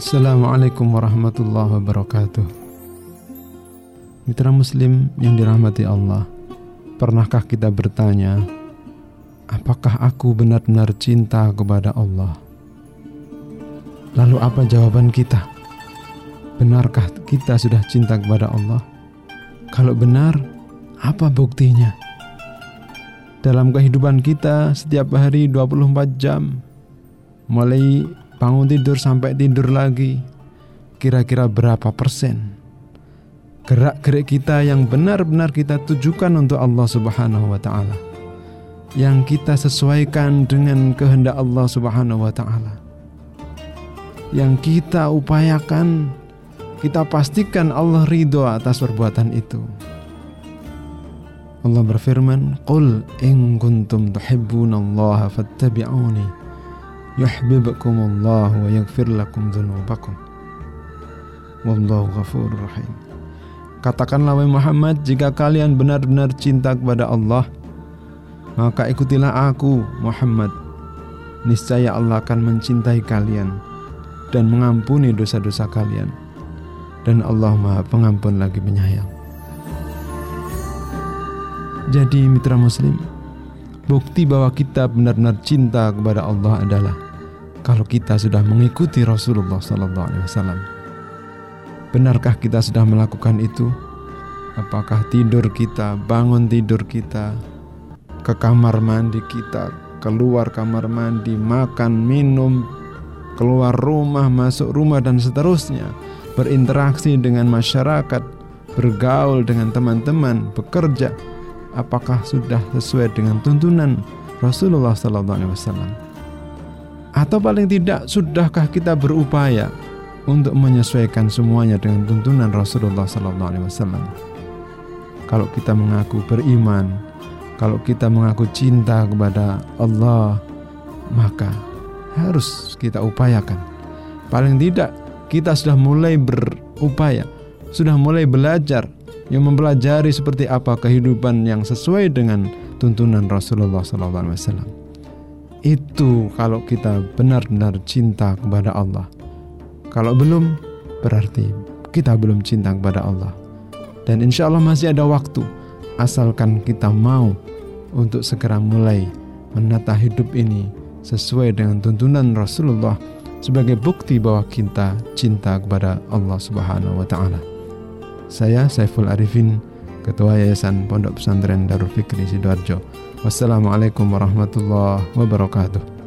Assalamualaikum warahmatullahi wabarakatuh. Mitra Muslim yang dirahmati Allah, pernahkah kita bertanya, apakah aku benar-benar cinta kepada Allah? Lalu, apa jawaban kita? Benarkah kita sudah cinta kepada Allah? Kalau benar, apa buktinya? Dalam kehidupan kita, setiap hari 24 jam, mulai bangun tidur sampai tidur lagi, kira-kira berapa persen gerak-gerik kita yang benar-benar kita tujukan untuk Allah Subhanahu wa taala. Yang kita sesuaikan dengan kehendak Allah Subhanahu wa taala. Yang kita upayakan kita pastikan Allah ridho atas perbuatan itu. Allah berfirman, "Qul in kuntum tuhibbunallaha fattabi'uni." Yuhibbukumullah wa yaghfir lakum dzunubakum wallahu ghafurur rahim. Katakanlah wahai Muhammad jika kalian benar-benar cinta kepada Allah maka ikutilah aku Muhammad. Niscaya Allah akan mencintai kalian dan mengampuni dosa-dosa kalian. Dan Allah Maha Pengampun lagi penyayang. Jadi mitra muslim, bukti bahwa kita benar-benar cinta kepada Allah adalah kalau kita sudah mengikuti Rasulullah Sallallahu Alaihi Wasallam. Benarkah kita sudah melakukan itu? Apakah tidur kita, bangun tidur kita, ke kamar mandi kita, keluar kamar mandi, makan, minum, keluar rumah, masuk rumah dan seterusnya, berinteraksi dengan masyarakat, bergaul dengan teman-teman, bekerja, apakah sudah sesuai dengan tuntunan Rasulullah Wasallam? Atau paling tidak sudahkah kita berupaya untuk menyesuaikan semuanya dengan tuntunan Rasulullah wasallam? Kalau kita mengaku beriman, kalau kita mengaku cinta kepada Allah, maka harus kita upayakan. Paling tidak kita sudah mulai berupaya, sudah mulai belajar yang mempelajari seperti apa kehidupan yang sesuai dengan tuntunan Rasulullah wasallam. Itu kalau kita benar-benar cinta kepada Allah. Kalau belum, berarti kita belum cinta kepada Allah. Dan insya Allah masih ada waktu, asalkan kita mau untuk segera mulai menata hidup ini sesuai dengan tuntunan Rasulullah sebagai bukti bahwa kita cinta kepada Allah Subhanahu wa taala. Saya Saiful Arifin, Ketua Yayasan Pondok Pesantren Darul Fikri Sidoarjo. Wassalamualaikum warahmatullahi wabarakatuh.